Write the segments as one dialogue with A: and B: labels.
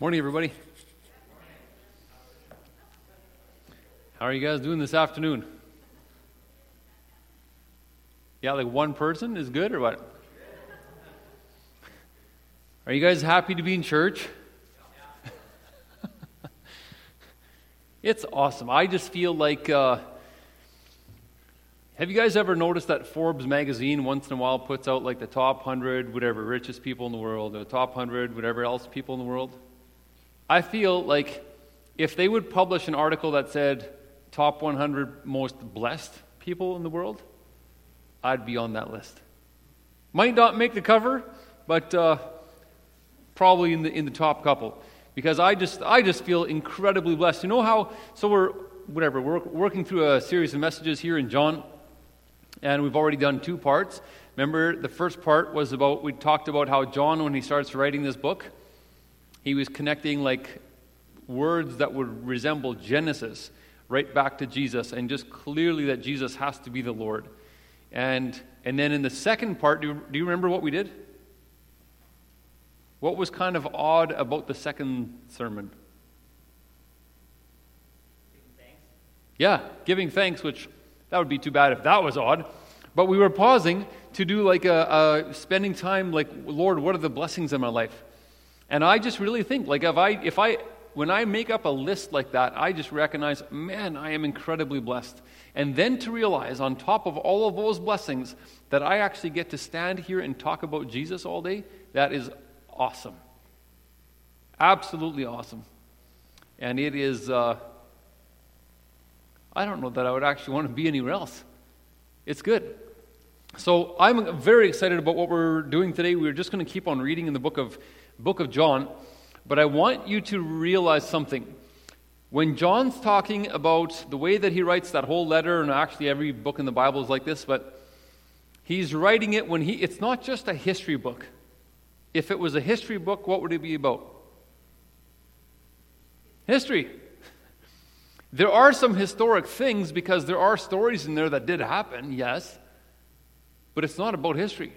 A: Morning, everybody. How are you guys doing this afternoon? Yeah, like one person is good or what? Are you guys happy to be in church? it's awesome. I just feel like. Uh, have you guys ever noticed that Forbes magazine once in a while puts out like the top 100, whatever, richest people in the world, or the top 100, whatever else people in the world? I feel like if they would publish an article that said top 100 most blessed people in the world, I'd be on that list. Might not make the cover, but uh, probably in the, in the top couple. Because I just, I just feel incredibly blessed. You know how, so we're, whatever, we're working through a series of messages here in John. And we've already done two parts. Remember, the first part was about, we talked about how John, when he starts writing this book, he was connecting like words that would resemble Genesis right back to Jesus, and just clearly that Jesus has to be the Lord. And, and then in the second part, do you, do you remember what we did? What was kind of odd about the second sermon? Yeah, giving thanks, which that would be too bad if that was odd. But we were pausing to do like a, a, spending time like, Lord, what are the blessings in my life? And I just really think, like, if I, if I, when I make up a list like that, I just recognize, man, I am incredibly blessed. And then to realize, on top of all of those blessings, that I actually get to stand here and talk about Jesus all day, that is awesome. Absolutely awesome. And it is, uh, I don't know that I would actually want to be anywhere else. It's good. So I'm very excited about what we're doing today. We're just going to keep on reading in the book of book of John, but I want you to realize something. When John's talking about the way that he writes that whole letter, and actually every book in the Bible is like this, but he's writing it when he it's not just a history book. If it was a history book, what would it be about? History. There are some historic things because there are stories in there that did happen, yes, but it's not about history.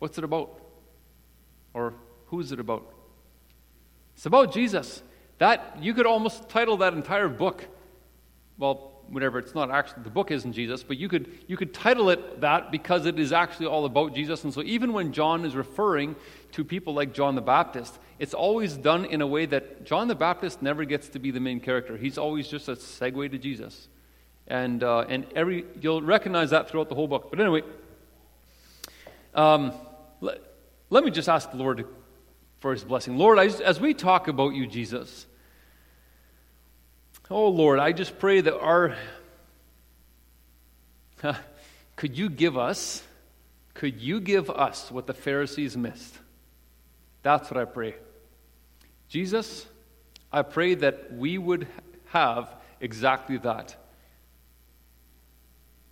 A: What's it about? Or who is it about? It's about Jesus. That you could almost title that entire book. Well, whatever, it's not actually the book isn't Jesus, but you could you could title it that because it is actually all about Jesus. And so even when John is referring to people like John the Baptist, it's always done in a way that John the Baptist never gets to be the main character. He's always just a segue to Jesus. And uh, and every you'll recognize that throughout the whole book. But anyway, um, let me just ask the Lord for his blessing. Lord, as we talk about you, Jesus, Oh Lord, I just pray that our. could you give us, could you give us what the Pharisees missed? That's what I pray. Jesus, I pray that we would have exactly that.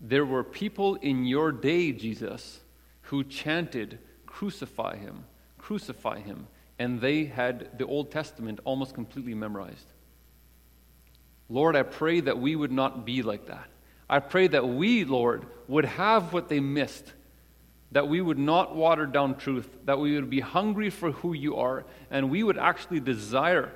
A: There were people in your day, Jesus, who chanted, Crucify him, crucify him, and they had the Old Testament almost completely memorized. Lord, I pray that we would not be like that. I pray that we, Lord, would have what they missed, that we would not water down truth, that we would be hungry for who you are, and we would actually desire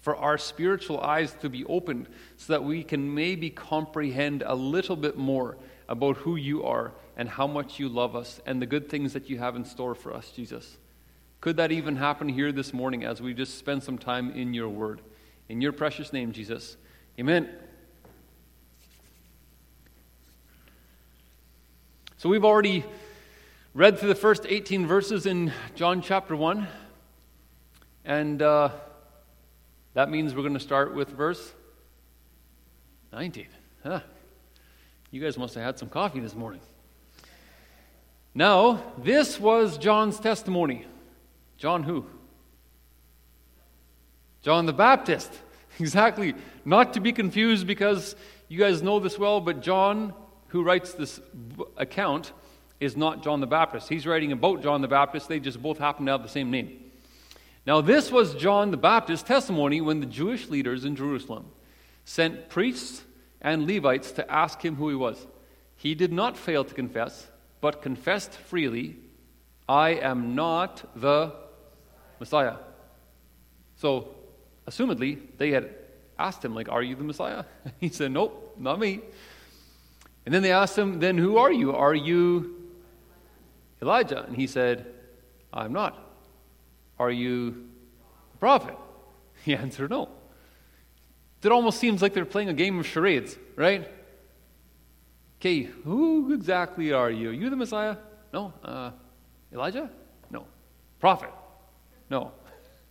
A: for our spiritual eyes to be opened so that we can maybe comprehend a little bit more about who you are and how much you love us and the good things that you have in store for us, Jesus. Could that even happen here this morning as we just spend some time in your word? In your precious name, Jesus. Amen. So we've already read through the first 18 verses in John chapter 1. And uh, that means we're going to start with verse 19. Huh. You guys must have had some coffee this morning. Now, this was John's testimony. John who? John the Baptist. Exactly. Not to be confused because you guys know this well, but John, who writes this account, is not John the Baptist. He's writing about John the Baptist. They just both happen to have the same name. Now, this was John the Baptist's testimony when the Jewish leaders in Jerusalem sent priests and Levites to ask him who he was. He did not fail to confess, but confessed freely, I am not the Messiah. So, assumedly, they had asked him, like, Are you the Messiah? He said, Nope, not me. And then they asked him, Then who are you? Are you Elijah? And he said, I'm not. Are you a prophet? He answered, No. It almost seems like they're playing a game of charades, right? Okay, who exactly are you? Are you the Messiah? No. Uh, Elijah? No. Prophet? No.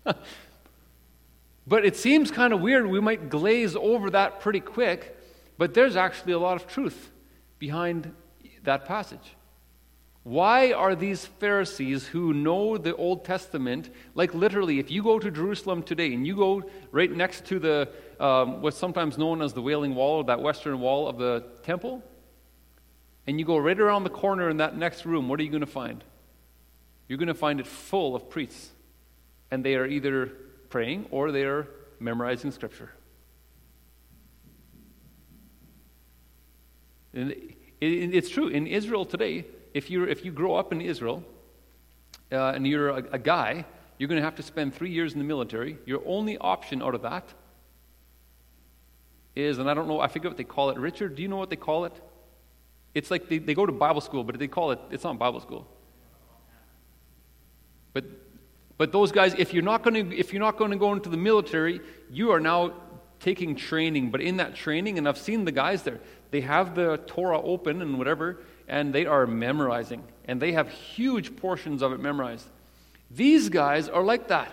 A: but it seems kind of weird. We might glaze over that pretty quick, but there's actually a lot of truth behind that passage. Why are these Pharisees who know the Old Testament, like literally, if you go to Jerusalem today and you go right next to the um, what's sometimes known as the Wailing Wall, or that western wall of the temple, and you go right around the corner in that next room, what are you going to find? You're going to find it full of priests. And they are either praying or they are memorizing scripture. And it's true. In Israel today, if, you if you grow up in Israel uh, and you're a, a guy, you're going to have to spend three years in the military. Your only option out of that is, and I don't know, I forget what they call it. Richard, do you know what they call it? It's like they, they go to Bible school, but they call it, it's not Bible school. But, but those guys, if you're not going to, if you're not going to go into the military, you are now taking training. But in that training, and I've seen the guys there, they have the Torah open and whatever, and they are memorizing. And they have huge portions of it memorized. These guys are like that.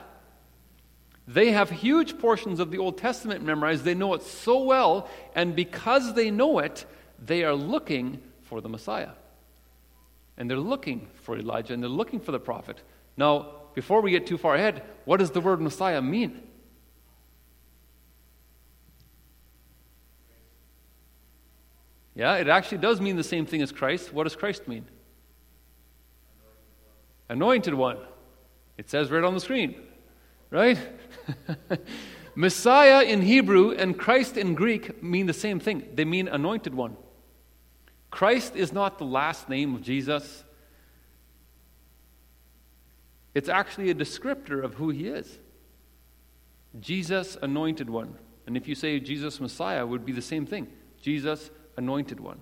A: They have huge portions of the Old Testament memorized. They know it so well, and because they know it, they are looking for the Messiah. And they're looking for Elijah and they're looking for the prophet. Now, before we get too far ahead, what does the word Messiah mean? Yeah, it actually does mean the same thing as Christ. What does Christ mean? Anointed one. It says right on the screen, right? Messiah in Hebrew and Christ in Greek mean the same thing. They mean anointed one. Christ is not the last name of Jesus, it's actually a descriptor of who he is. Jesus, anointed one. And if you say Jesus, Messiah, would be the same thing. Jesus, anointed one.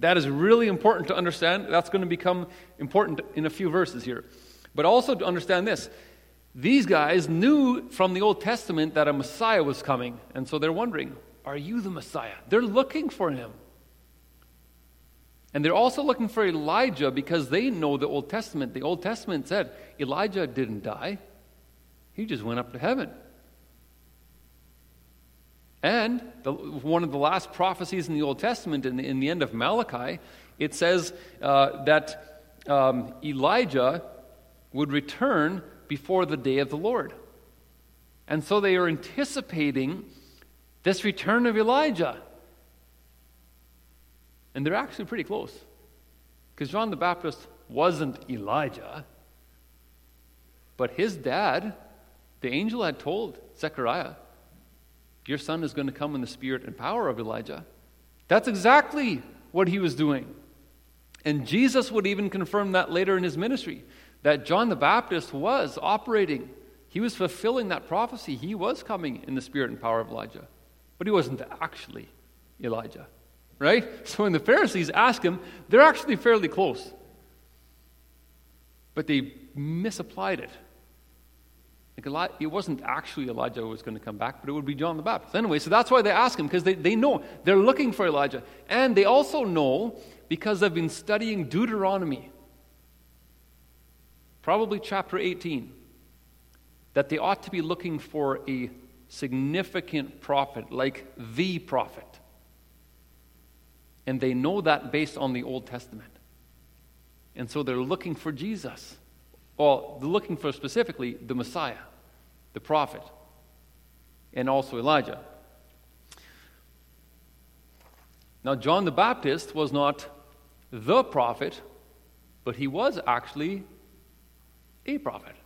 A: That is really important to understand. That's going to become important in a few verses here. But also to understand this these guys knew from the Old Testament that a Messiah was coming. And so they're wondering, are you the Messiah? They're looking for him. And they're also looking for Elijah because they know the Old Testament. The Old Testament said Elijah didn't die, he just went up to heaven. And the, one of the last prophecies in the Old Testament, in the, in the end of Malachi, it says uh, that um, Elijah would return before the day of the Lord. And so they are anticipating this return of Elijah. And they're actually pretty close. Because John the Baptist wasn't Elijah, but his dad, the angel had told Zechariah, Your son is going to come in the spirit and power of Elijah. That's exactly what he was doing. And Jesus would even confirm that later in his ministry that John the Baptist was operating. He was fulfilling that prophecy. He was coming in the spirit and power of Elijah, but he wasn't actually Elijah right? So when the Pharisees ask him, they're actually fairly close. But they misapplied it. Like it wasn't actually Elijah who was going to come back, but it would be John the Baptist. Anyway, so that's why they ask him, because they, they know they're looking for Elijah. And they also know, because they've been studying Deuteronomy, probably chapter 18, that they ought to be looking for a significant prophet, like the prophet. And they know that based on the Old Testament. And so they're looking for Jesus. Well, they're looking for specifically the Messiah, the prophet, and also Elijah. Now, John the Baptist was not the prophet, but he was actually a prophet.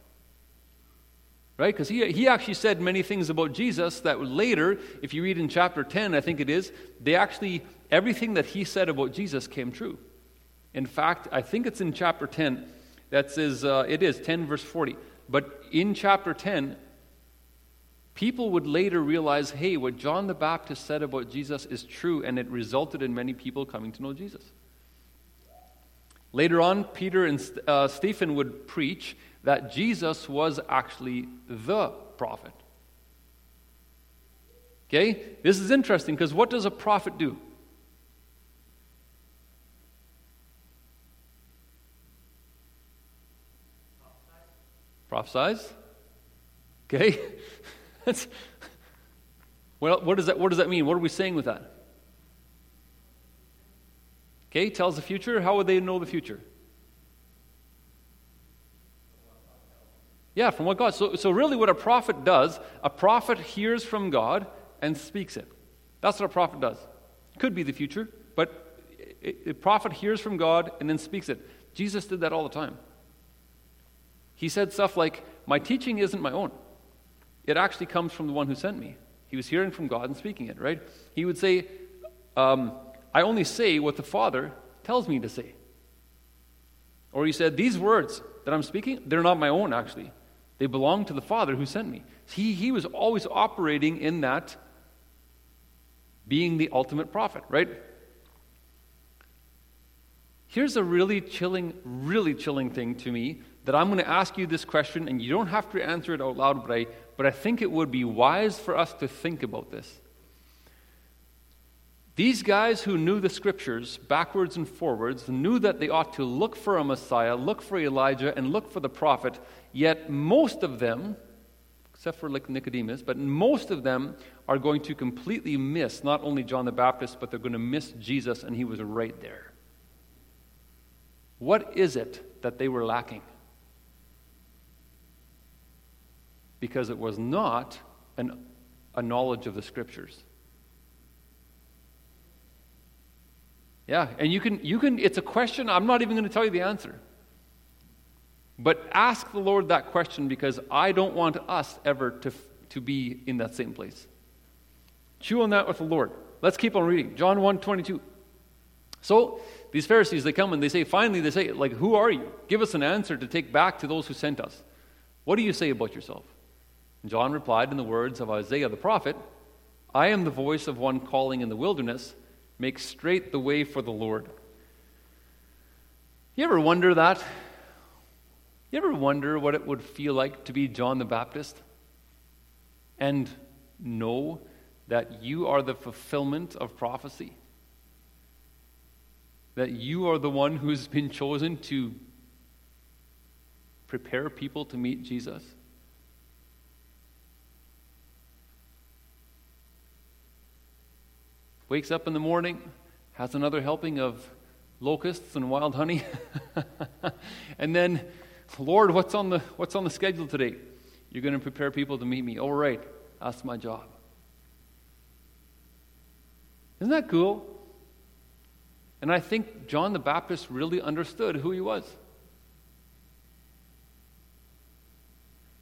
A: Right? Because he, he actually said many things about Jesus that later, if you read in chapter 10, I think it is, they actually, everything that he said about Jesus came true. In fact, I think it's in chapter 10 that says, uh, it is 10 verse 40. But in chapter 10, people would later realize hey, what John the Baptist said about Jesus is true, and it resulted in many people coming to know Jesus. Later on, Peter and uh, Stephen would preach that Jesus was actually the prophet. Okay? This is interesting because what does a prophet do? Prophesize. Okay? That's, well, what does, that, what does that mean? What are we saying with that? Okay, tells the future. How would they know the future? Yeah, from what God. So, so really, what a prophet does, a prophet hears from God and speaks it. That's what a prophet does. Could be the future, but a prophet hears from God and then speaks it. Jesus did that all the time. He said stuff like, My teaching isn't my own. It actually comes from the one who sent me. He was hearing from God and speaking it, right? He would say, um, I only say what the Father tells me to say. Or he said, These words that I'm speaking, they're not my own, actually. They belong to the Father who sent me. He, he was always operating in that being the ultimate prophet, right? Here's a really chilling, really chilling thing to me that I'm going to ask you this question, and you don't have to answer it out loud, but I, but I think it would be wise for us to think about this. These guys who knew the scriptures backwards and forwards knew that they ought to look for a Messiah, look for Elijah, and look for the prophet, yet most of them, except for Nicodemus, but most of them are going to completely miss not only John the Baptist, but they're going to miss Jesus, and he was right there. What is it that they were lacking? Because it was not an, a knowledge of the scriptures. Yeah, and you can, you can, it's a question, I'm not even going to tell you the answer. But ask the Lord that question because I don't want us ever to, to be in that same place. Chew on that with the Lord. Let's keep on reading. John 1 22. So these Pharisees, they come and they say, finally, they say, like, who are you? Give us an answer to take back to those who sent us. What do you say about yourself? John replied in the words of Isaiah the prophet I am the voice of one calling in the wilderness, make straight the way for the Lord. You ever wonder that? You ever wonder what it would feel like to be John the Baptist and know that you are the fulfillment of prophecy? That you are the one who's been chosen to prepare people to meet Jesus? Wakes up in the morning, has another helping of locusts and wild honey, and then, Lord, what's on the, what's on the schedule today? You're going to prepare people to meet me. All right, that's my job. Isn't that cool? And I think John the Baptist really understood who he was.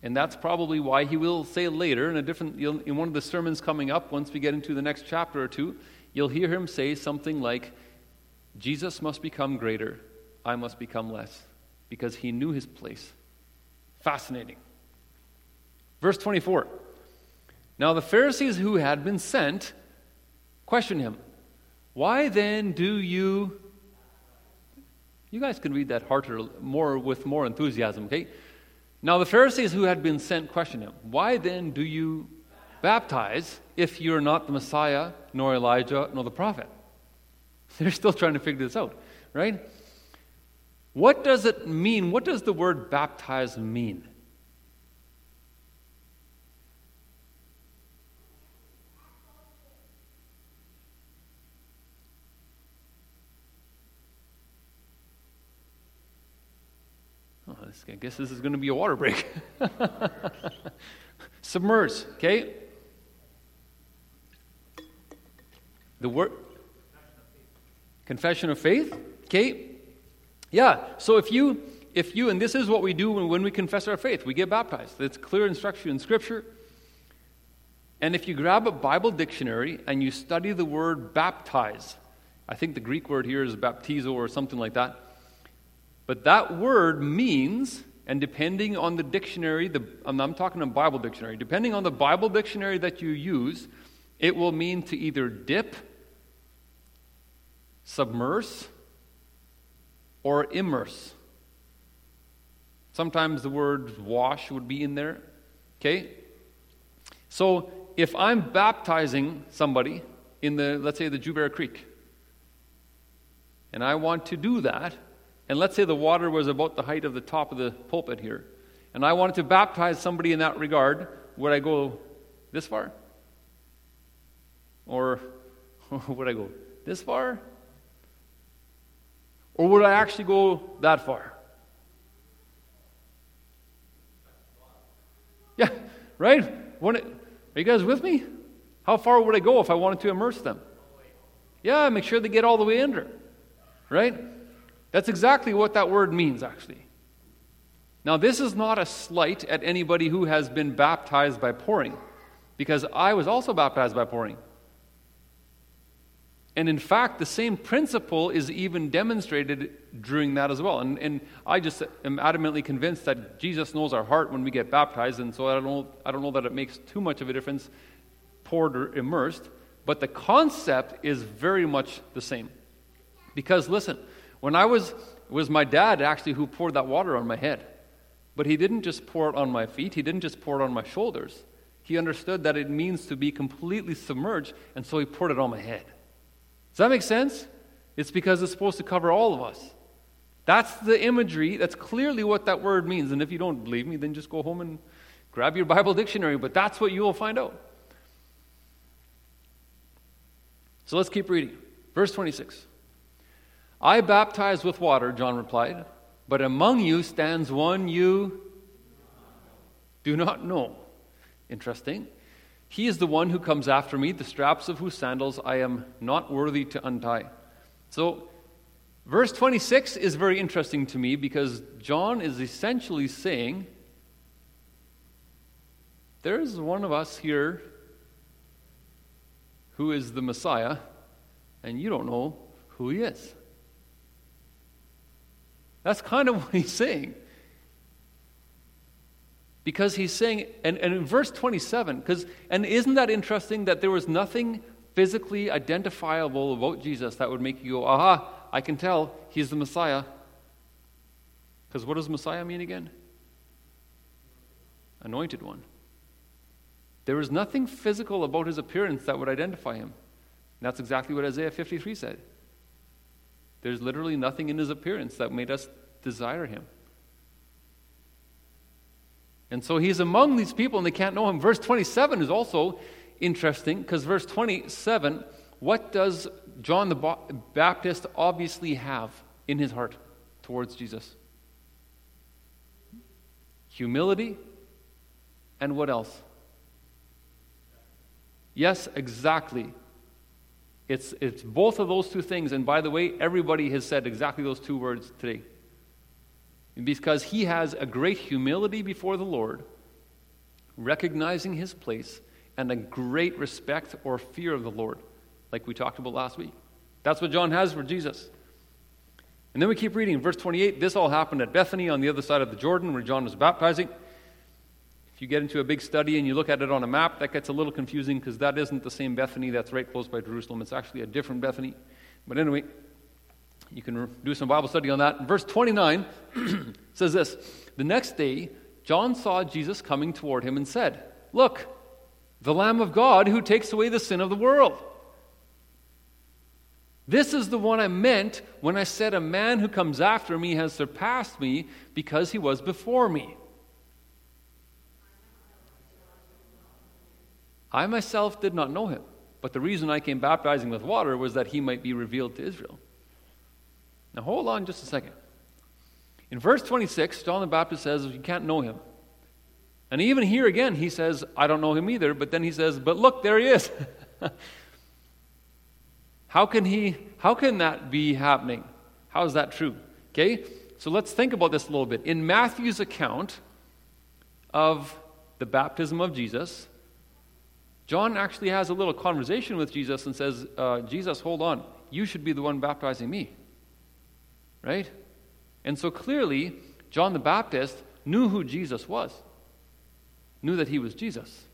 A: And that's probably why he will say later in a different in one of the sermons coming up once we get into the next chapter or two, you'll hear him say something like Jesus must become greater, I must become less because he knew his place. Fascinating. Verse 24. Now the Pharisees who had been sent Question him. Why then do you. You guys can read that harder, more with more enthusiasm, okay? Now the Pharisees who had been sent question him. Why then do you baptize if you're not the Messiah, nor Elijah, nor the prophet? They're still trying to figure this out, right? What does it mean? What does the word baptize mean? Oh, I guess this is going to be a water break. Submerge, okay? The word confession of faith, okay? Yeah. So if you if you and this is what we do when, when we confess our faith, we get baptized. It's clear instruction in scripture. And if you grab a Bible dictionary and you study the word baptize, I think the Greek word here is baptizo or something like that. But that word means and depending on the dictionary, the, I'm talking a Bible dictionary, depending on the Bible dictionary that you use, it will mean to either dip, submerse, or immerse. Sometimes the word wash would be in there. Okay? So if I'm baptizing somebody in the, let's say, the Jubera Creek, and I want to do that, and let's say the water was about the height of the top of the pulpit here, and I wanted to baptize somebody in that regard, would I go this far? Or would I go this far? Or would I actually go that far? Yeah, right? are you guys with me? How far would I go if I wanted to immerse them? Yeah, make sure they get all the way under. Right? That's exactly what that word means, actually. Now, this is not a slight at anybody who has been baptized by pouring, because I was also baptized by pouring. And in fact, the same principle is even demonstrated during that as well. And, and I just am adamantly convinced that Jesus knows our heart when we get baptized, and so I don't, know, I don't know that it makes too much of a difference, poured or immersed. But the concept is very much the same. Because listen, when I was, was my dad actually who poured that water on my head. But he didn't just pour it on my feet, he didn't just pour it on my shoulders. He understood that it means to be completely submerged, and so he poured it on my head. Does that make sense? It's because it's supposed to cover all of us. That's the imagery. That's clearly what that word means. And if you don't believe me, then just go home and grab your Bible dictionary. But that's what you will find out. So let's keep reading. Verse 26. I baptize with water, John replied, but among you stands one you do not know. Interesting. He is the one who comes after me, the straps of whose sandals I am not worthy to untie. So, verse 26 is very interesting to me because John is essentially saying, There is one of us here who is the Messiah, and you don't know who he is. That's kind of what he's saying. Because he's saying, and, and in verse 27, because, and isn't that interesting that there was nothing physically identifiable about Jesus that would make you go, aha, I can tell he's the Messiah? Because what does Messiah mean again? Anointed one. There was nothing physical about his appearance that would identify him. And that's exactly what Isaiah 53 said. There's literally nothing in his appearance that made us desire him. And so he's among these people and they can't know him. Verse 27 is also interesting because verse 27, what does John the Baptist obviously have in his heart towards Jesus? Humility and what else? Yes, exactly. It's, it's both of those two things. And by the way, everybody has said exactly those two words today because he has a great humility before the Lord, recognizing his place, and a great respect or fear of the Lord, like we talked about last week. That's what John has for Jesus. And then we keep reading. Verse 28 this all happened at Bethany on the other side of the Jordan where John was baptizing. If you get into a big study and you look at it on a map, that gets a little confusing because that isn't the same Bethany that's right close by Jerusalem. It's actually a different Bethany. But anyway, you can do some Bible study on that. Verse 29 says this The next day, John saw Jesus coming toward him and said, Look, the Lamb of God who takes away the sin of the world. This is the one I meant when I said, A man who comes after me has surpassed me because he was before me. I myself did not know him, but the reason I came baptizing with water was that he might be revealed to Israel. Now, hold on just a second. In verse 26, John the Baptist says, You can't know him. And even here again, he says, I don't know him either. But then he says, But look, there he is. how, can he, how can that be happening? How is that true? Okay, so let's think about this a little bit. In Matthew's account of the baptism of Jesus, John actually has a little conversation with Jesus and says, uh, Jesus, hold on. You should be the one baptizing me right? And so clearly, John the Baptist knew who Jesus was, knew that he was Jesus.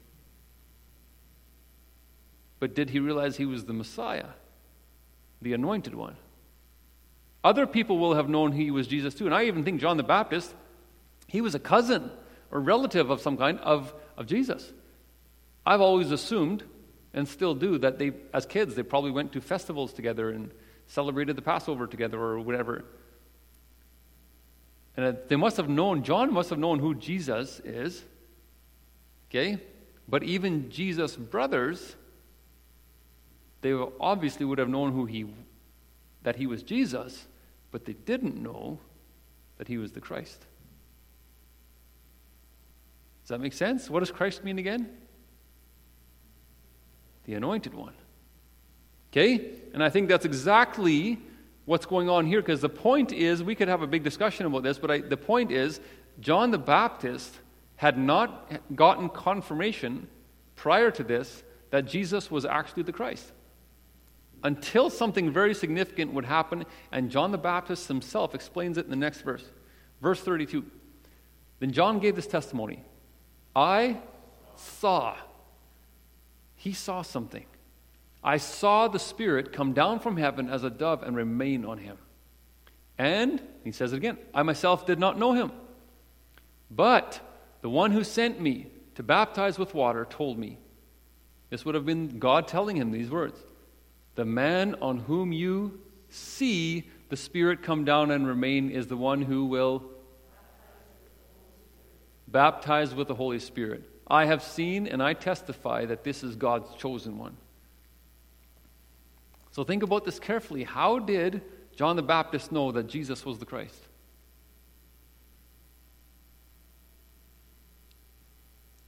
A: But did he realize he was the Messiah, the anointed one? Other people will have known he was Jesus too. And I even think John the Baptist, he was a cousin or relative of some kind of, of Jesus. I've always assumed, and still do, that they, as kids, they probably went to festivals together and celebrated the Passover together or whatever. And they must have known, John must have known who Jesus is. Okay? But even Jesus' brothers, they obviously would have known who he, that he was Jesus, but they didn't know that he was the Christ. Does that make sense? What does Christ mean again? The anointed one. Okay? And I think that's exactly what's going on here because the point is we could have a big discussion about this, but I, the point is John the Baptist had not gotten confirmation prior to this that Jesus was actually the Christ. Until something very significant would happen, and John the Baptist himself explains it in the next verse. Verse 32. Then John gave this testimony I saw. He saw something. I saw the Spirit come down from heaven as a dove and remain on him. And, he says it again, I myself did not know him. But the one who sent me to baptize with water told me. This would have been God telling him these words The man on whom you see the Spirit come down and remain is the one who will baptize with the Holy Spirit. I have seen and I testify that this is God's chosen one. So think about this carefully. How did John the Baptist know that Jesus was the Christ?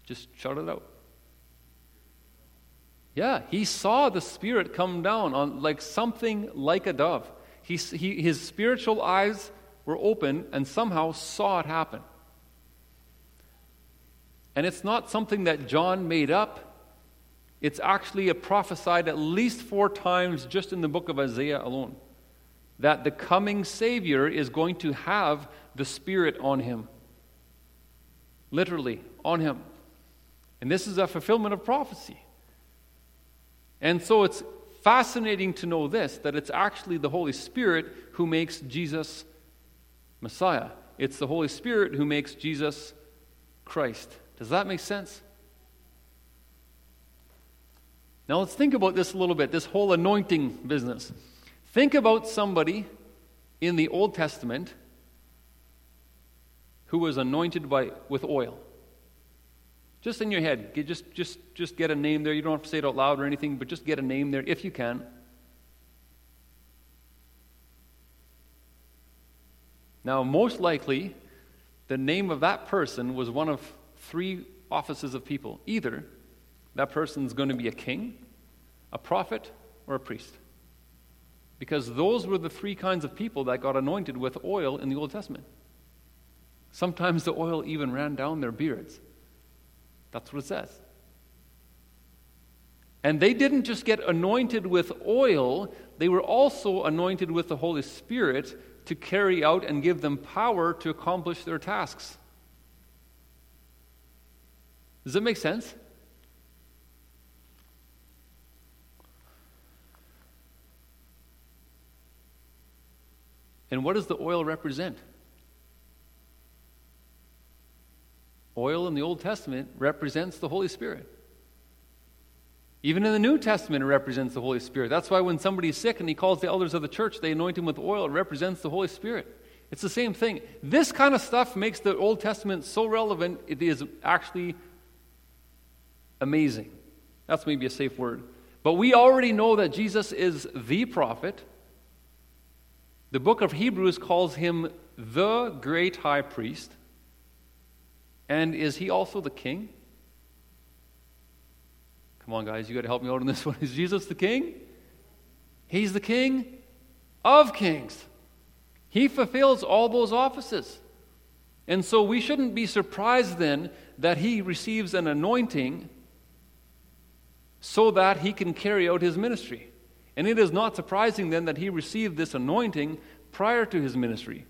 A: Just shout it out. Yeah, he saw the Spirit come down on like something like a dove. He, he, his spiritual eyes were open and somehow saw it happen. And it's not something that John made up. It's actually a prophesied at least four times just in the book of Isaiah alone that the coming Savior is going to have the Spirit on him. Literally, on him. And this is a fulfillment of prophecy. And so it's fascinating to know this that it's actually the Holy Spirit who makes Jesus Messiah. It's the Holy Spirit who makes Jesus Christ. Does that make sense? Now let's think about this a little bit this whole anointing business. Think about somebody in the Old Testament who was anointed by, with oil. Just in your head, just, just, just get a name there. You don't have to say it out loud or anything, but just get a name there if you can. Now, most likely, the name of that person was one of three offices of people. Either that person's going to be a king, a prophet, or a priest. Because those were the three kinds of people that got anointed with oil in the Old Testament. Sometimes the oil even ran down their beards. That's what it says. And they didn't just get anointed with oil, they were also anointed with the Holy Spirit to carry out and give them power to accomplish their tasks. Does that make sense? And what does the oil represent? Oil in the Old Testament represents the Holy Spirit. Even in the New Testament, it represents the Holy Spirit. That's why when somebody's sick and he calls the elders of the church, they anoint him with oil. It represents the Holy Spirit. It's the same thing. This kind of stuff makes the Old Testament so relevant, it is actually amazing. That's maybe a safe word. But we already know that Jesus is the prophet. The book of Hebrews calls him the great high priest. And is he also the king? Come on, guys, you got to help me out on this one. Is Jesus the king? He's the king of kings. He fulfills all those offices. And so we shouldn't be surprised then that he receives an anointing so that he can carry out his ministry. And it is not surprising then that he received this anointing prior to his ministry.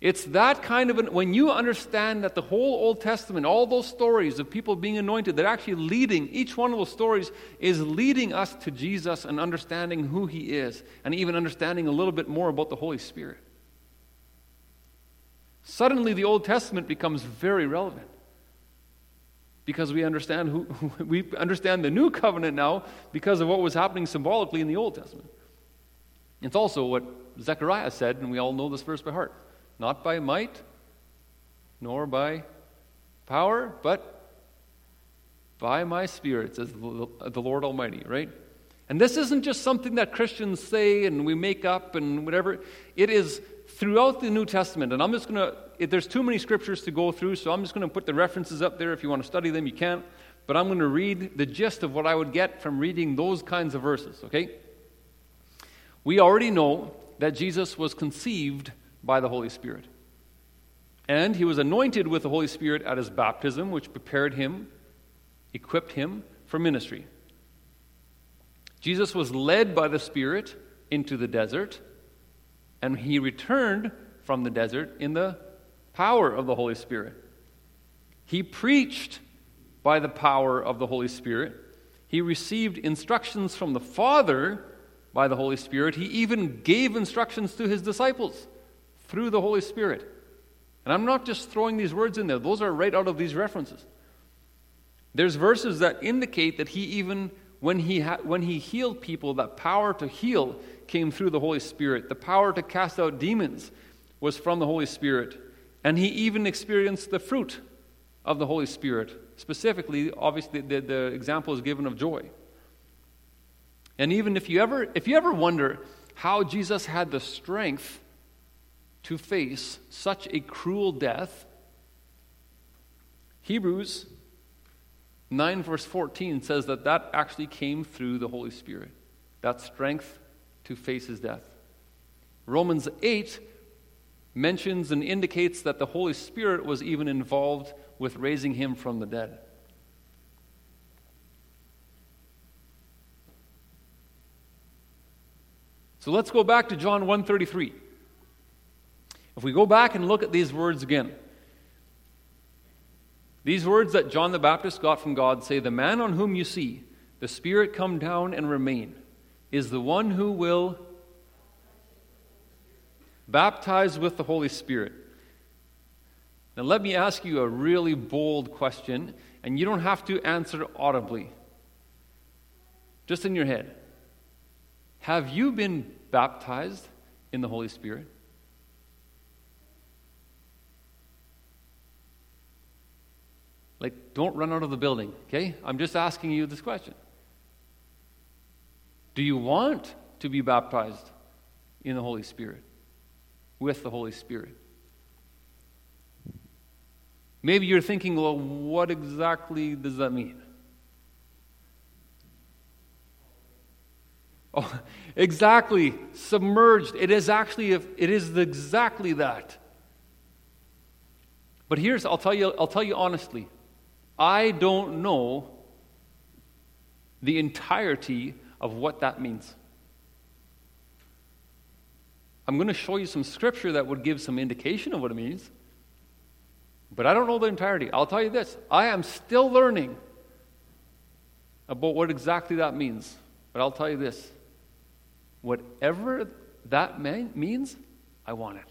A: It's that kind of an, when you understand that the whole Old Testament, all those stories of people being anointed, they're actually leading, each one of those stories is leading us to Jesus and understanding who he is, and even understanding a little bit more about the Holy Spirit. Suddenly, the Old Testament becomes very relevant because we understand who we understand the new covenant now because of what was happening symbolically in the Old Testament. It's also what Zechariah said, and we all know this verse by heart. Not by might, nor by power, but by my spirit, says the Lord Almighty, right? And this isn't just something that Christians say and we make up and whatever. It is throughout the New Testament. And I'm just going to, there's too many scriptures to go through, so I'm just going to put the references up there. If you want to study them, you can. But I'm going to read the gist of what I would get from reading those kinds of verses, okay? We already know that Jesus was conceived by the Holy Spirit. And he was anointed with the Holy Spirit at his baptism, which prepared him, equipped him for ministry. Jesus was led by the Spirit into the desert, and he returned from the desert in the power of the Holy Spirit. He preached by the power of the Holy Spirit. He received instructions from the Father by the Holy Spirit. He even gave instructions to his disciples through the Holy Spirit. And I'm not just throwing these words in there, those are right out of these references. There's verses that indicate that he even, when he, ha- when he healed people, that power to heal came through the Holy Spirit. The power to cast out demons was from the Holy Spirit. And he even experienced the fruit of the Holy Spirit. Specifically, obviously, the, the example is given of joy. And even if you ever, if you ever wonder how Jesus had the strength to face such a cruel death, Hebrews 9, verse 14 says that that actually came through the Holy Spirit. That strength to face his death. Romans 8 mentions and indicates that the Holy Spirit was even involved with raising him from the dead. So let's go back to John 133. If we go back and look at these words again, these words that John the Baptist got from God say, The man on whom you see the Spirit come down and remain is the one who will baptize with the Holy Spirit. Now, let me ask you a really bold question, and you don't have to answer audibly, just in your head. Have you been baptized in the Holy Spirit? Like, don't run out of the building, okay? I'm just asking you this question. Do you want to be baptized in the Holy Spirit? With the Holy Spirit? Maybe you're thinking, well, what exactly does that mean? Oh, exactly. Submerged. It is actually, it is exactly that. But here's, I'll tell you, I'll tell you honestly, I don't know the entirety of what that means. I'm going to show you some scripture that would give some indication of what it means, but I don't know the entirety. I'll tell you this I am still learning about what exactly that means, but I'll tell you this whatever that means, I want it.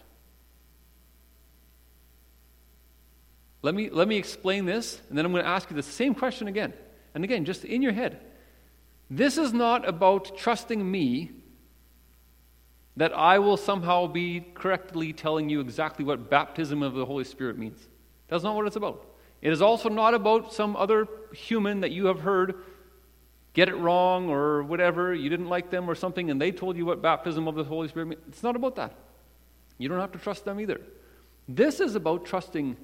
A: Let me, let me explain this, and then I'm going to ask you the same question again. And again, just in your head. This is not about trusting me that I will somehow be correctly telling you exactly what baptism of the Holy Spirit means. That's not what it's about. It is also not about some other human that you have heard get it wrong or whatever, you didn't like them or something, and they told you what baptism of the Holy Spirit means. It's not about that. You don't have to trust them either. This is about trusting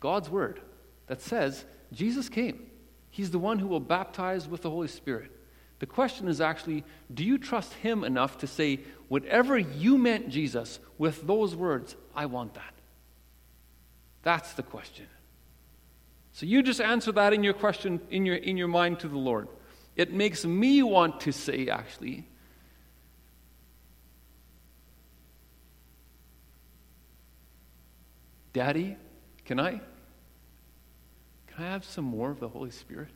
A: God's word that says Jesus came. He's the one who will baptize with the Holy Spirit. The question is actually do you trust Him enough to say, whatever you meant, Jesus, with those words, I want that? That's the question. So you just answer that in your question, in your, in your mind to the Lord. It makes me want to say, actually, Daddy, can I? Can I have some more of the Holy Spirit?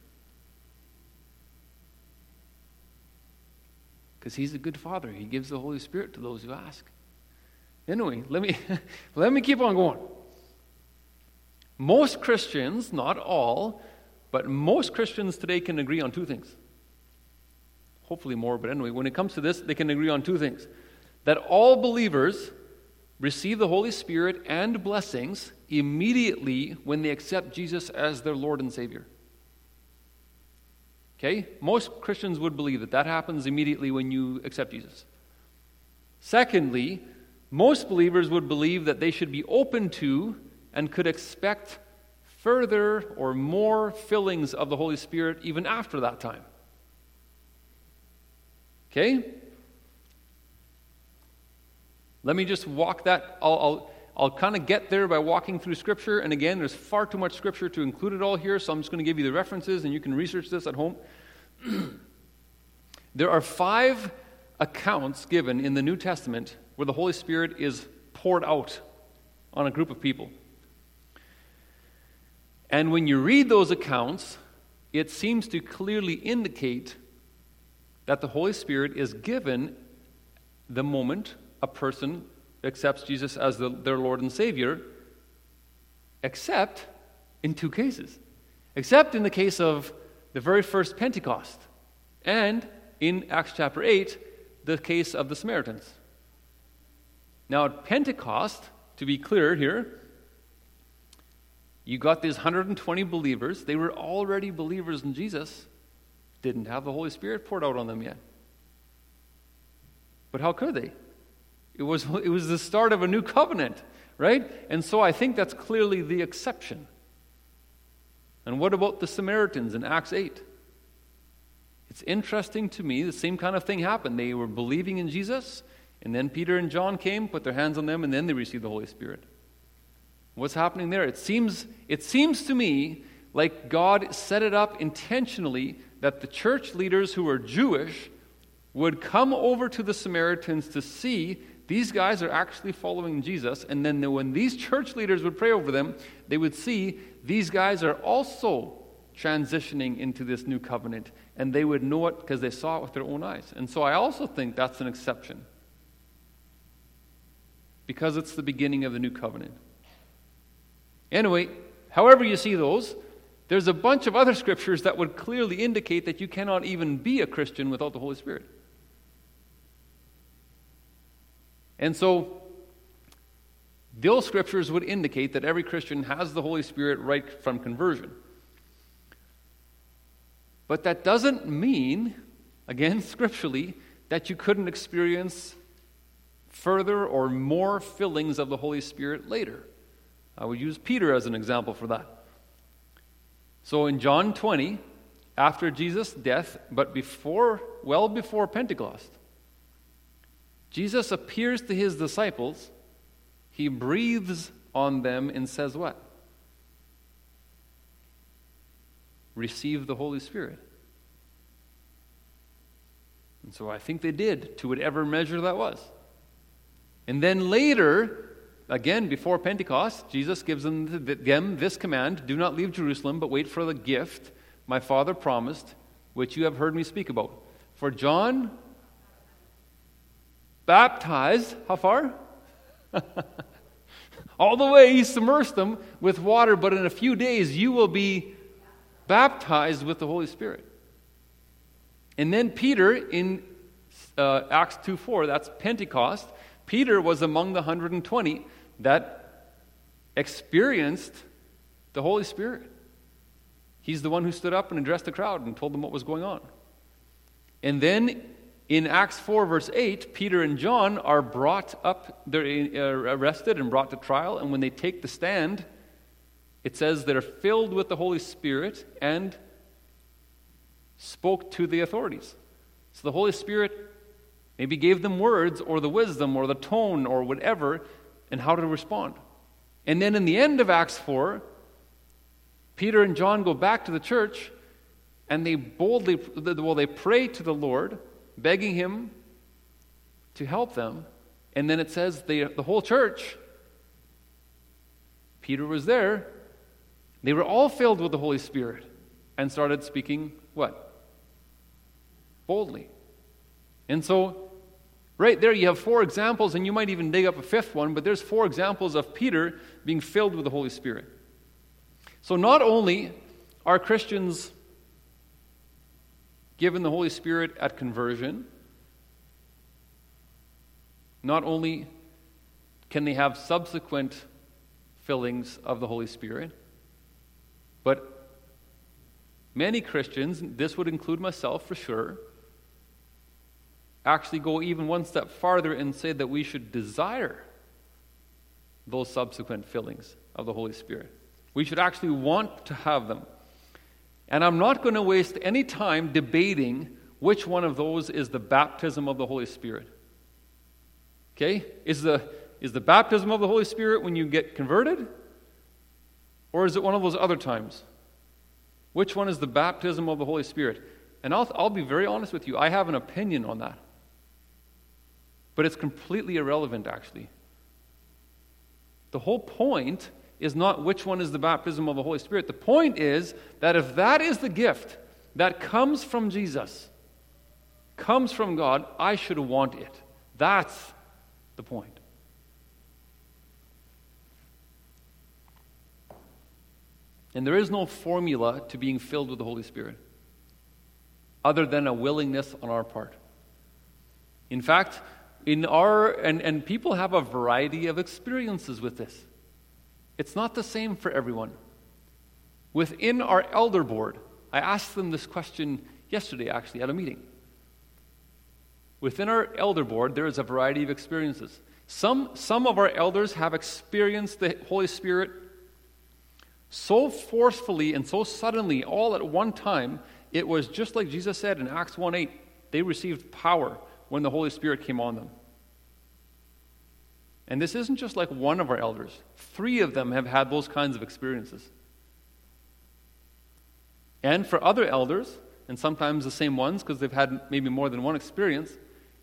A: Because He's a good Father. He gives the Holy Spirit to those who ask. Anyway, let me, let me keep on going. Most Christians, not all, but most Christians today can agree on two things. Hopefully more, but anyway, when it comes to this, they can agree on two things. That all believers receive the Holy Spirit and blessings immediately when they accept Jesus as their Lord and Savior. Okay? Most Christians would believe that that happens immediately when you accept Jesus. Secondly, most believers would believe that they should be open to and could expect further or more fillings of the Holy Spirit even after that time. Okay? Let me just walk that. I'll, I'll, I'll kind of get there by walking through Scripture. And again, there's far too much Scripture to include it all here, so I'm just going to give you the references and you can research this at home. there are five accounts given in the New Testament where the Holy Spirit is poured out on a group of people. And when you read those accounts, it seems to clearly indicate that the Holy Spirit is given the moment a person accepts Jesus as the, their Lord and Savior, except in two cases. Except in the case of the very first Pentecost, and in Acts chapter 8, the case of the Samaritans. Now, at Pentecost, to be clear here, you got these 120 believers. They were already believers in Jesus, didn't have the Holy Spirit poured out on them yet. But how could they? It was, it was the start of a new covenant, right? And so I think that's clearly the exception. And what about the Samaritans in Acts 8? It's interesting to me, the same kind of thing happened. They were believing in Jesus, and then Peter and John came, put their hands on them, and then they received the Holy Spirit. What's happening there? It seems, it seems to me like God set it up intentionally that the church leaders who were Jewish would come over to the Samaritans to see these guys are actually following Jesus. And then when these church leaders would pray over them, they would see these guys are also transitioning into this new covenant. And they would know it because they saw it with their own eyes. And so I also think that's an exception. Because it's the beginning of the new covenant. Anyway, however you see those, there's a bunch of other scriptures that would clearly indicate that you cannot even be a Christian without the Holy Spirit. And so, those scriptures would indicate that every Christian has the Holy Spirit right from conversion. But that doesn't mean, again, scripturally, that you couldn't experience further or more fillings of the Holy Spirit later. I would use Peter as an example for that. So in John 20, after Jesus' death, but before, well before Pentecost, Jesus appears to his disciples, he breathes on them and says, What? Receive the Holy Spirit. And so I think they did, to whatever measure that was. And then later, again, before Pentecost, Jesus gives them, this command Do not leave Jerusalem, but wait for the gift my Father promised, which you have heard me speak about. For John baptized, how far? All the way, he submersed them with water, but in a few days you will be baptized with the Holy Spirit. And then Peter in uh, Acts 2 4, that's Pentecost, Peter was among the 120 that experienced the Holy Spirit. He's the one who stood up and addressed the crowd and told them what was going on. And then in Acts 4, verse 8, Peter and John are brought up, they're uh, arrested and brought to trial, and when they take the stand, it says they're filled with the Holy Spirit and spoke to the authorities. So the Holy Spirit maybe gave them words or the wisdom or the tone or whatever and how to respond. And then in the end of Acts 4, Peter and John go back to the church and they boldly, well, they pray to the Lord begging him to help them. And then it says the, the whole church Peter was there. They were all filled with the Holy Spirit and started speaking what? Boldly. And so, right there, you have four examples, and you might even dig up a fifth one, but there's four examples of Peter being filled with the Holy Spirit. So, not only are Christians given the Holy Spirit at conversion, not only can they have subsequent fillings of the Holy Spirit, but many Christians, this would include myself for sure, actually go even one step farther and say that we should desire those subsequent fillings of the Holy Spirit. We should actually want to have them. And I'm not going to waste any time debating which one of those is the baptism of the Holy Spirit. Okay? Is the, is the baptism of the Holy Spirit when you get converted? Or is it one of those other times? Which one is the baptism of the Holy Spirit? And I'll, I'll be very honest with you, I have an opinion on that. But it's completely irrelevant, actually. The whole point is not which one is the baptism of the Holy Spirit. The point is that if that is the gift that comes from Jesus, comes from God, I should want it. That's the point. And there is no formula to being filled with the Holy Spirit other than a willingness on our part. In fact, in our and, and people have a variety of experiences with this. It's not the same for everyone. Within our elder board, I asked them this question yesterday actually at a meeting. Within our elder board, there is a variety of experiences. Some, some of our elders have experienced the Holy Spirit so forcefully and so suddenly, all at one time, it was just like Jesus said in Acts 1 8, they received power when the Holy Spirit came on them. And this isn't just like one of our elders, three of them have had those kinds of experiences. And for other elders, and sometimes the same ones because they've had maybe more than one experience,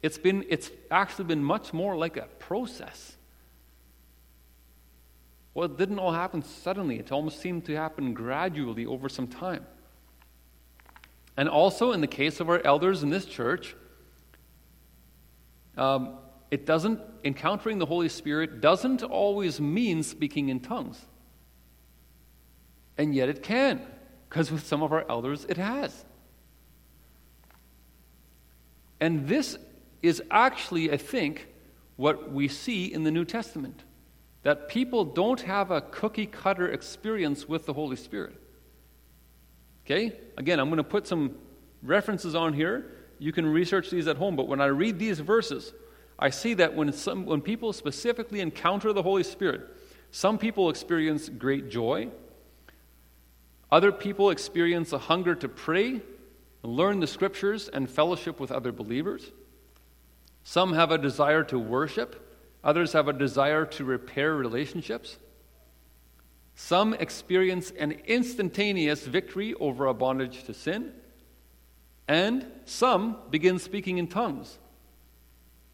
A: it's, been, it's actually been much more like a process. Well, it didn't all happen suddenly, it almost seemed to happen gradually over some time. And also, in the case of our elders in this church, um, it doesn't, encountering the Holy Spirit doesn't always mean speaking in tongues. And yet it can, because with some of our elders it has. And this is actually, I think, what we see in the New Testament that people don't have a cookie cutter experience with the Holy Spirit. Okay? Again, I'm going to put some references on here. You can research these at home, but when I read these verses, I see that when, some, when people specifically encounter the Holy Spirit, some people experience great joy. Other people experience a hunger to pray, learn the scriptures, and fellowship with other believers. Some have a desire to worship, others have a desire to repair relationships. Some experience an instantaneous victory over a bondage to sin, and some begin speaking in tongues.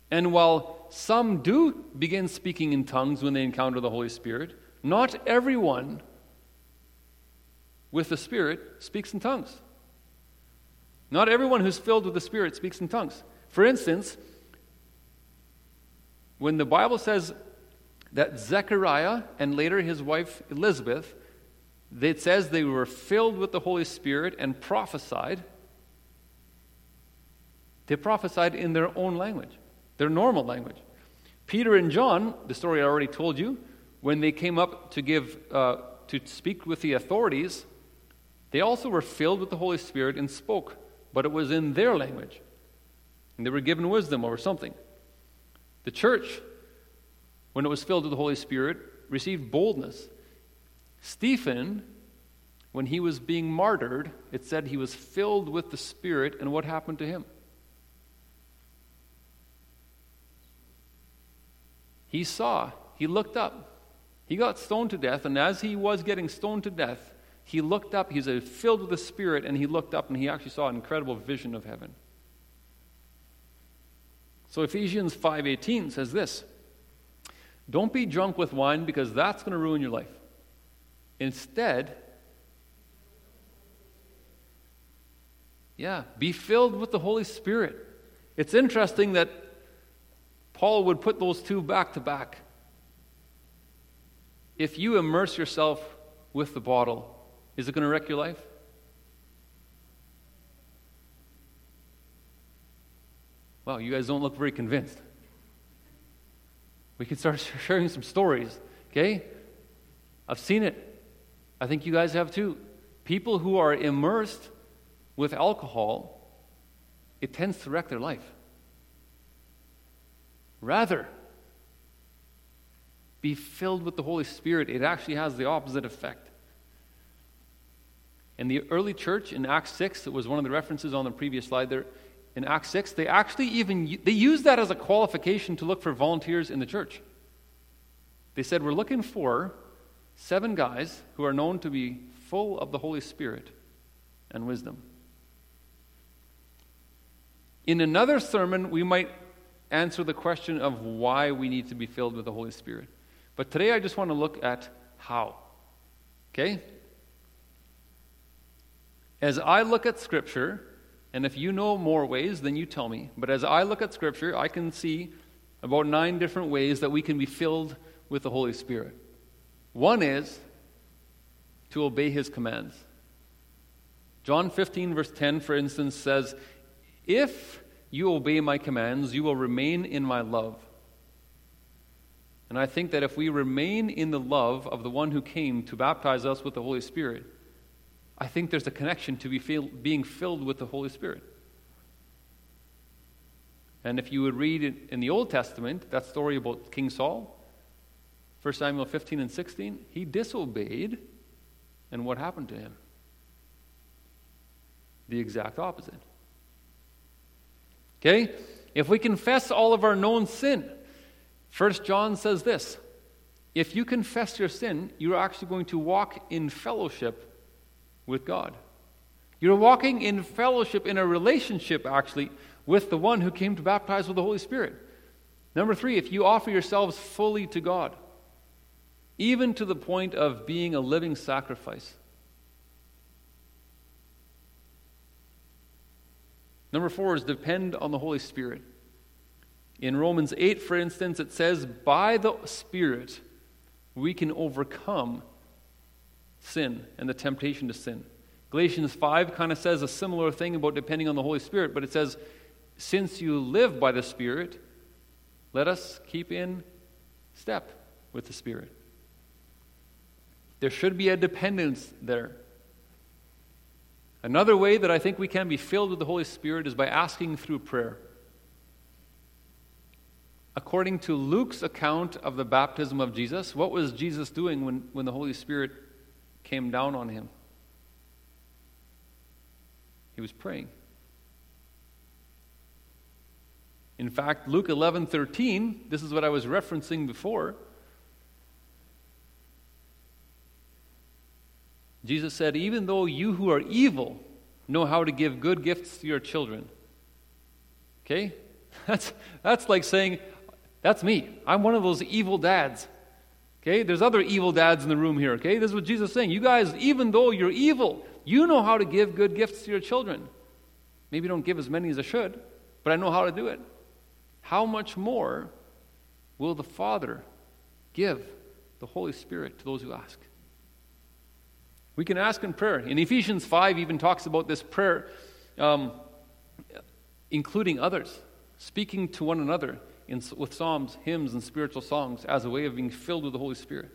A: And while some do begin speaking in tongues when they encounter the Holy Spirit, not everyone with the Spirit speaks in tongues. Not everyone who's filled with the Spirit speaks in tongues. For instance, when the Bible says that Zechariah and later his wife Elizabeth, it says they were filled with the Holy Spirit and prophesied. They prophesied in their own language, their normal language. Peter and John, the story I already told you, when they came up to give uh, to speak with the authorities, they also were filled with the Holy Spirit and spoke, but it was in their language. And they were given wisdom or something. The church, when it was filled with the Holy Spirit, received boldness. Stephen, when he was being martyred, it said he was filled with the Spirit, and what happened to him? He saw, he looked up. He got stoned to death, and as he was getting stoned to death, he looked up. He's uh, filled with the Spirit, and he looked up and he actually saw an incredible vision of heaven. So Ephesians 5:18 says this: Don't be drunk with wine because that's going to ruin your life. Instead, yeah, be filled with the Holy Spirit. It's interesting that Paul would put those two back to back. If you immerse yourself with the bottle, is it going to wreck your life? Well, you guys don't look very convinced. We can start sharing some stories, okay? I've seen it. I think you guys have too. People who are immersed with alcohol, it tends to wreck their life. Rather, be filled with the Holy Spirit. It actually has the opposite effect. In the early church in Acts 6, it was one of the references on the previous slide there. In Acts 6, they actually even they used that as a qualification to look for volunteers in the church. They said, We're looking for seven guys who are known to be full of the Holy Spirit and wisdom. In another sermon, we might answer the question of why we need to be filled with the Holy Spirit. But today I just want to look at how. Okay? As I look at Scripture, and if you know more ways, then you tell me. But as I look at Scripture, I can see about nine different ways that we can be filled with the Holy Spirit. One is to obey His commands. John 15, verse 10, for instance, says, If you obey my commands, you will remain in my love. And I think that if we remain in the love of the one who came to baptize us with the Holy Spirit, I think there's a connection to be feel, being filled with the Holy Spirit. And if you would read in the Old Testament that story about King Saul, 1 Samuel 15 and 16, he disobeyed, and what happened to him? The exact opposite. Okay? If we confess all of our known sin, First John says this if you confess your sin, you're actually going to walk in fellowship with God. You're walking in fellowship, in a relationship, actually, with the one who came to baptize with the Holy Spirit. Number three, if you offer yourselves fully to God, even to the point of being a living sacrifice. Number four is depend on the Holy Spirit. In Romans 8, for instance, it says, By the Spirit we can overcome sin and the temptation to sin. Galatians 5 kind of says a similar thing about depending on the Holy Spirit, but it says, Since you live by the Spirit, let us keep in step with the Spirit. There should be a dependence there. Another way that I think we can be filled with the Holy Spirit is by asking through prayer according to Luke's account of the baptism of Jesus, what was Jesus doing when, when the Holy Spirit came down on him? He was praying. In fact, Luke 11 13, this is what I was referencing before. Jesus said, Even though you who are evil know how to give good gifts to your children. Okay? That's, that's like saying, that's me. I'm one of those evil dads. Okay? There's other evil dads in the room here. Okay? This is what Jesus is saying. You guys, even though you're evil, you know how to give good gifts to your children. Maybe don't give as many as I should, but I know how to do it. How much more will the Father give the Holy Spirit to those who ask? We can ask in prayer. In Ephesians 5, even talks about this prayer, um, including others, speaking to one another in, with psalms, hymns, and spiritual songs as a way of being filled with the Holy Spirit.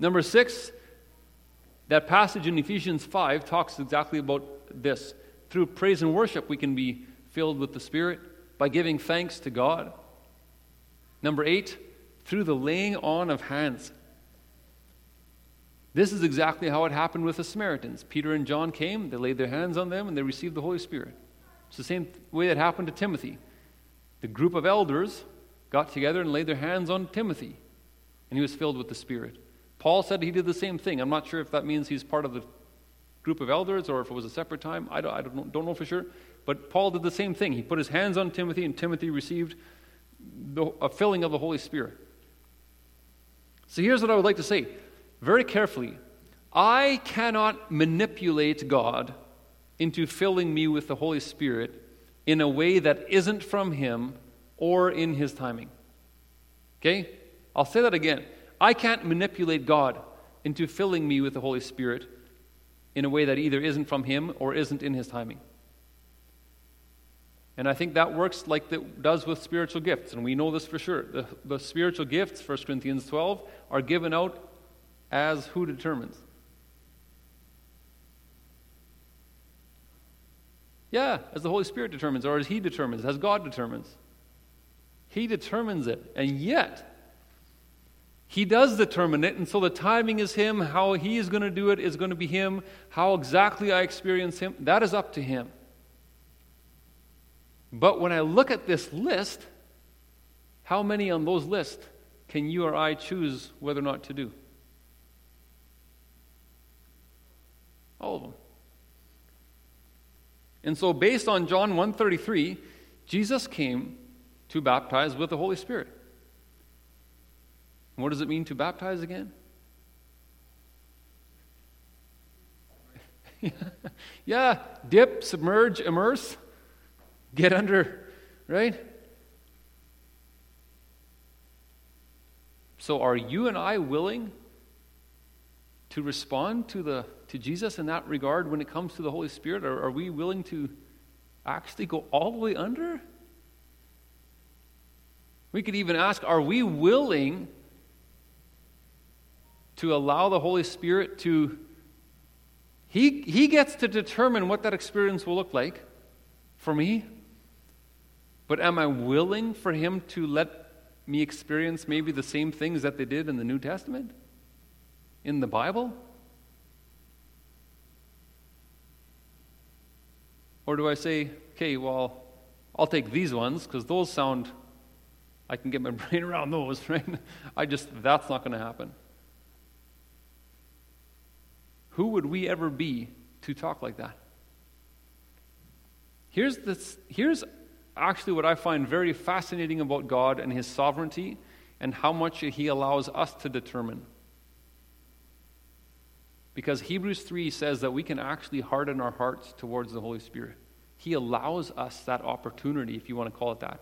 A: Number six, that passage in Ephesians 5 talks exactly about this. Through praise and worship, we can be filled with the Spirit by giving thanks to God. Number eight, through the laying on of hands. This is exactly how it happened with the Samaritans. Peter and John came, they laid their hands on them, and they received the Holy Spirit. It's the same way that happened to Timothy the group of elders got together and laid their hands on Timothy, and he was filled with the Spirit. Paul said he did the same thing. I'm not sure if that means he's part of the group of elders or if it was a separate time. I don't, I don't, know, don't know for sure. But Paul did the same thing. He put his hands on Timothy, and Timothy received the, a filling of the Holy Spirit. So here's what I would like to say very carefully. I cannot manipulate God into filling me with the Holy Spirit in a way that isn't from Him or in His timing. Okay? I'll say that again. I can't manipulate God into filling me with the Holy Spirit in a way that either isn't from Him or isn't in His timing. And I think that works like it does with spiritual gifts, and we know this for sure. The, the spiritual gifts, 1 Corinthians 12, are given out as who determines? Yeah, as the Holy Spirit determines, or as He determines, as God determines. He determines it. And yet, He does determine it, and so the timing is Him. How He is going to do it is going to be Him. How exactly I experience Him, that is up to Him. But when I look at this list, how many on those lists can you or I choose whether or not to do? All of them. And so based on John 133, Jesus came to baptize with the Holy Spirit. what does it mean to baptize again? yeah, dip, submerge, immerse, get under, right? So are you and I willing to respond to, the, to Jesus in that regard when it comes to the Holy Spirit? Or are we willing to actually go all the way under? We could even ask are we willing to allow the Holy Spirit to. He, he gets to determine what that experience will look like for me. But am I willing for Him to let me experience maybe the same things that they did in the New Testament? In the Bible? Or do I say, okay, well, I'll take these ones because those sound, I can get my brain around those, right? I just, that's not going to happen. Who would we ever be to talk like that? Here's, this, here's actually what I find very fascinating about God and His sovereignty and how much He allows us to determine. Because Hebrews 3 says that we can actually harden our hearts towards the Holy Spirit. He allows us that opportunity, if you want to call it that.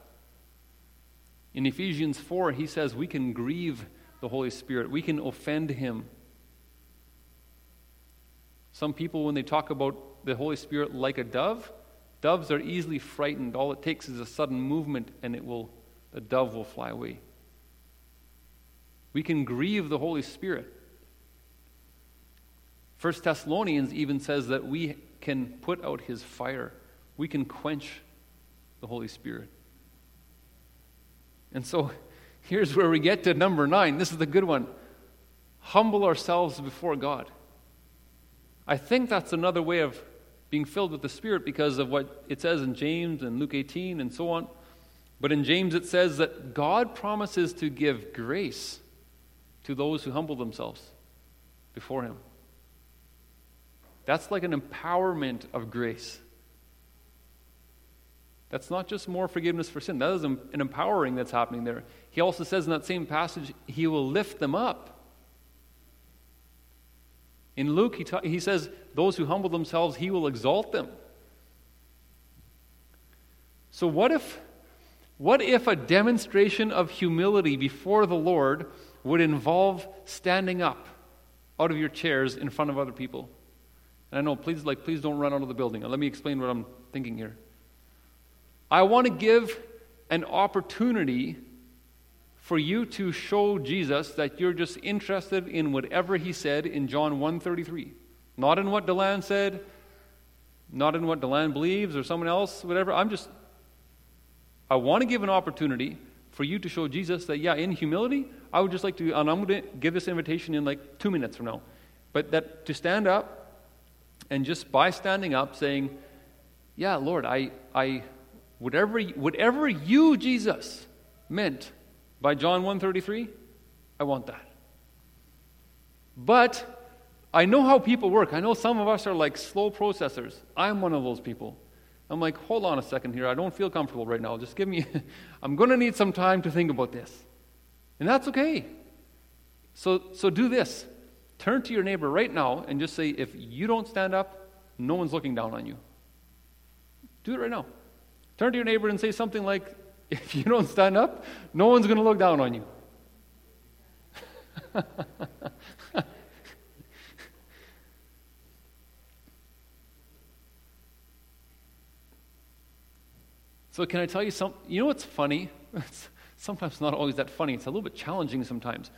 A: In Ephesians 4, he says we can grieve the Holy Spirit, we can offend him. Some people, when they talk about the Holy Spirit like a dove, doves are easily frightened. All it takes is a sudden movement, and it will, the dove will fly away. We can grieve the Holy Spirit. First Thessalonians even says that we can put out his fire. We can quench the Holy Spirit. And so here's where we get to number nine. This is the good one. Humble ourselves before God. I think that's another way of being filled with the Spirit because of what it says in James and Luke 18 and so on. But in James it says that God promises to give grace to those who humble themselves before Him. That's like an empowerment of grace. That's not just more forgiveness for sin. That is an empowering that's happening there. He also says in that same passage, He will lift them up. In Luke, he, ta- he says, Those who humble themselves, He will exalt them. So, what if, what if a demonstration of humility before the Lord would involve standing up out of your chairs in front of other people? And I know, please, like, please don't run out of the building. Let me explain what I'm thinking here. I want to give an opportunity for you to show Jesus that you're just interested in whatever he said in John 1:33. Not in what Deland said, not in what Deland believes or someone else, whatever. I'm just I want to give an opportunity for you to show Jesus that yeah, in humility, I would just like to and I'm going to give this invitation in like 2 minutes from now. But that to stand up and just by standing up saying, Yeah, Lord, I, I, whatever, whatever you, Jesus, meant by John 133, I want that. But I know how people work. I know some of us are like slow processors. I'm one of those people. I'm like, hold on a second here. I don't feel comfortable right now. Just give me, I'm going to need some time to think about this. And that's okay. So, so do this. Turn to your neighbor right now and just say, if you don't stand up, no one's looking down on you. Do it right now. Turn to your neighbor and say something like, if you don't stand up, no one's going to look down on you. so, can I tell you something? You know what's funny? It's sometimes not always that funny. It's a little bit challenging sometimes.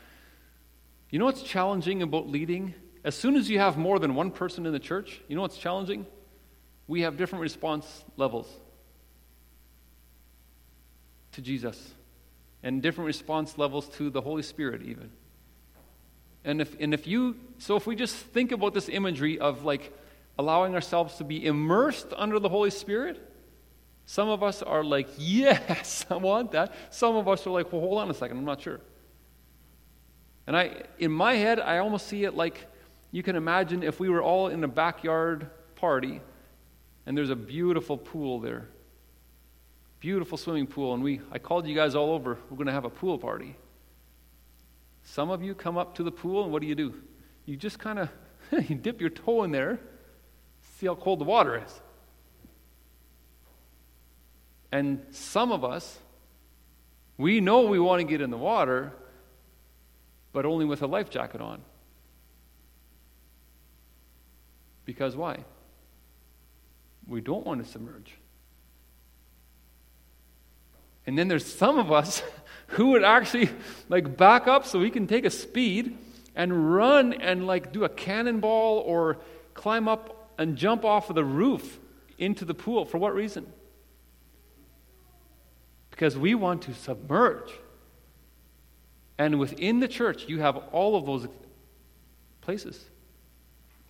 A: You know what's challenging about leading? As soon as you have more than one person in the church, you know what's challenging? We have different response levels to Jesus and different response levels to the Holy Spirit, even. And if, and if you, so if we just think about this imagery of like allowing ourselves to be immersed under the Holy Spirit, some of us are like, yes, I want that. Some of us are like, well, hold on a second, I'm not sure. And I, in my head, I almost see it like you can imagine if we were all in a backyard party and there's a beautiful pool there. Beautiful swimming pool, and we I called you guys all over. We're gonna have a pool party. Some of you come up to the pool, and what do you do? You just kind of you dip your toe in there, see how cold the water is. And some of us, we know we want to get in the water, but only with a life jacket on. Because why? We don't want to submerge. And then there's some of us who would actually like back up so we can take a speed and run and like do a cannonball or climb up and jump off of the roof into the pool. For what reason? Because we want to submerge. And within the church, you have all of those places.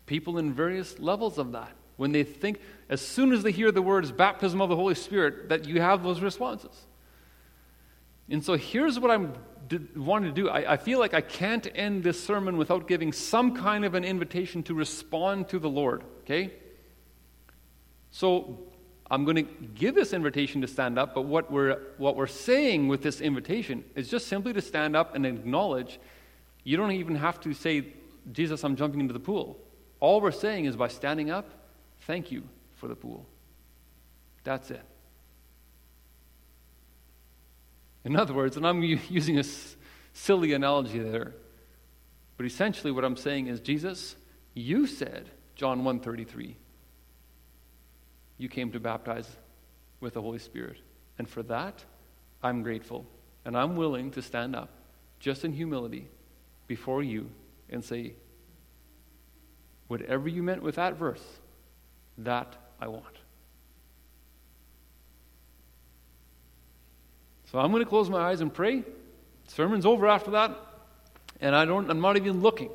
A: People in various levels of that. When they think, as soon as they hear the words baptism of the Holy Spirit, that you have those responses. And so here's what I'm wanting to do. I, I feel like I can't end this sermon without giving some kind of an invitation to respond to the Lord, okay? So I'm going to give this invitation to stand up, but what we're, what we're saying with this invitation is just simply to stand up and acknowledge. You don't even have to say, Jesus, I'm jumping into the pool. All we're saying is by standing up, thank you for the pool. That's it. In other words, and I'm using a silly analogy there, but essentially what I'm saying is, Jesus, you said, John 133, you came to baptize with the Holy Spirit. And for that, I'm grateful. And I'm willing to stand up, just in humility, before you and say, whatever you meant with that verse, that I want. So I'm going to close my eyes and pray. Sermon's over after that, and I don't, I'm not even looking.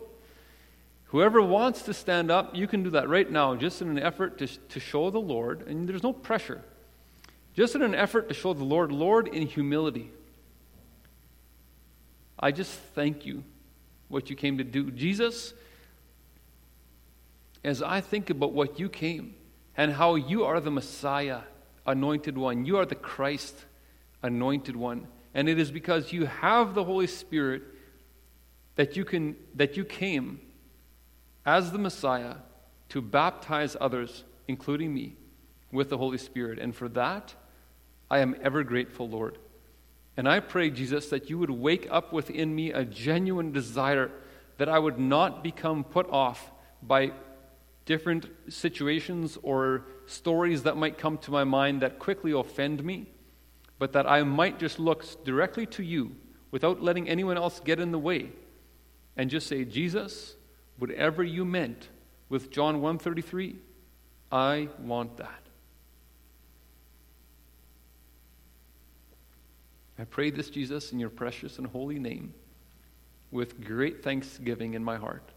A: Whoever wants to stand up, you can do that right now, just in an effort to, to show the Lord, and there's no pressure. Just in an effort to show the Lord, Lord, in humility. I just thank you what you came to do. Jesus, as I think about what you came and how you are the Messiah, anointed one, you are the Christ, anointed one. And it is because you have the Holy Spirit that you can that you came as the Messiah to baptize others, including me, with the Holy Spirit. And for that, I am ever grateful, Lord. And I pray, Jesus, that you would wake up within me a genuine desire that I would not become put off by different situations or stories that might come to my mind that quickly offend me, but that I might just look directly to you without letting anyone else get in the way and just say, Jesus, Whatever you meant with John 133, I want that. I pray this, Jesus, in your precious and holy name with great thanksgiving in my heart.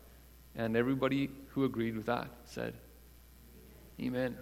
A: And everybody who agreed with that said, Amen.